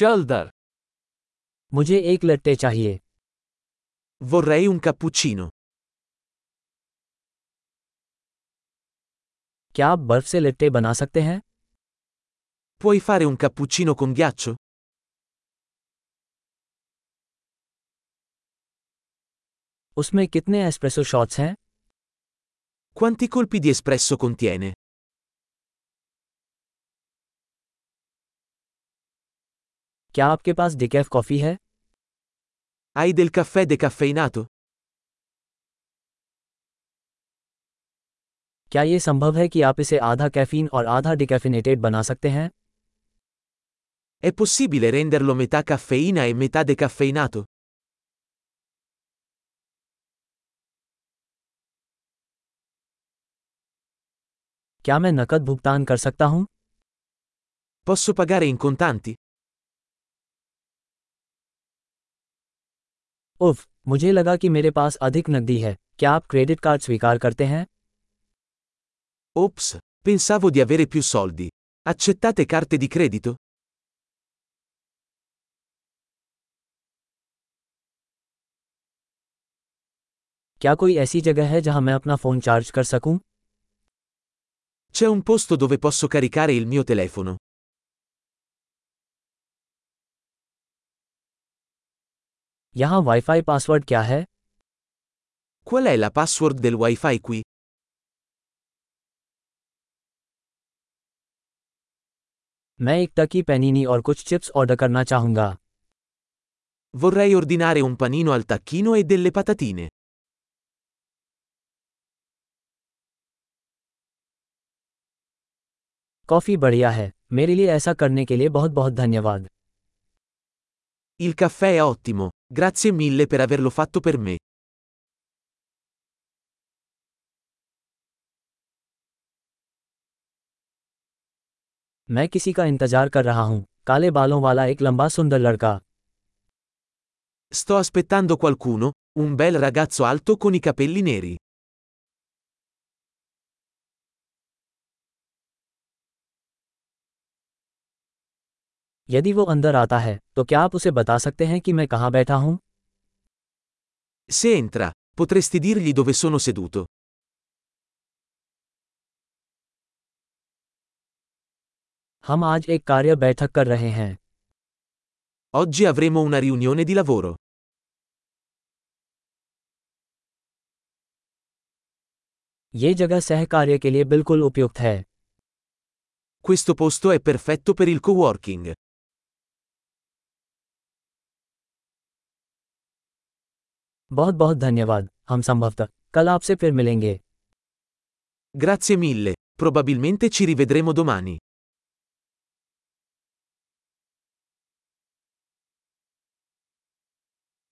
चल दर। मुझे एक लट्टे चाहिए। वो रही उनका पुचीनो क्या आप बर्फ़ से लट्टे बना सकते हैं? कोई फारे उनका पुचीनो कुम ग्याचो उसमें कितने एस्प्रेसो शॉट्स हैं? क्वंती कुल्पी दी एस्प्रेसो कुंती कुंतियाने क्या आपके पास डिकैफ कॉफ़ी है Hai del caffè decaffeinato? क्या ये संभव है कि आप इसे आधा कैफीन और आधा डिकैफिनेटेड बना सकते हैं È possibile renderlo metà caffeina e metà decaffeinato? क्या मैं नकद भुगतान कर सकता हूँ Posso pagare in contanti? उफ मुझे लगा कि मेरे पास अधिक नकदी है क्या आप क्रेडिट कार्ड स्वीकार करते हैं Ops, pensavo di avere più soldi. Accettate carte di credito? क्या कोई ऐसी जगह है जहाँ मैं अपना फ़ोन चार्ज कर सकूँ C'è un posto dove posso caricare il mio telefono. यहाँ वाईफाई पासवर्ड क्या है Qual è la password del wifi qui? मैं एक टकी पैनीनी और कुछ चिप्स ऑर्डर करना चाहूँगा Vorrei ordinare un panino al tacchino e delle patatine. Coffee बढ़िया है मेरे लिए ऐसा करने के लिए बहुत बहुत धन्यवाद Il caffè è ottimo, grazie mille per averlo fatto per me. मैं किसी का इंतजार कर रहा हूँ काले बालों वाला एक लंबा सुंदर लड़का Sto aspettando qualcuno, un bel ragazzo alto con i capelli neri. यदि वो अंदर आता है तो क्या आप उसे बता सकते हैं कि मैं कहाँ बैठा हूँ Se entra, potresti dirgli dove sono seduto. हम आज एक कार्य बैठक कर रहे हैं Oggi avremo una riunione di lavoro. ये जगह सह कार्य के लिए बिल्कुल उपयुक्त है Questo posto è perfetto per il coworking. बहुत बहुत धन्यवाद। हम संभवतः कल आपसे फिर मिलेंगे। ग्रैसे मिल्ले probabilmente ci rivedremo domani.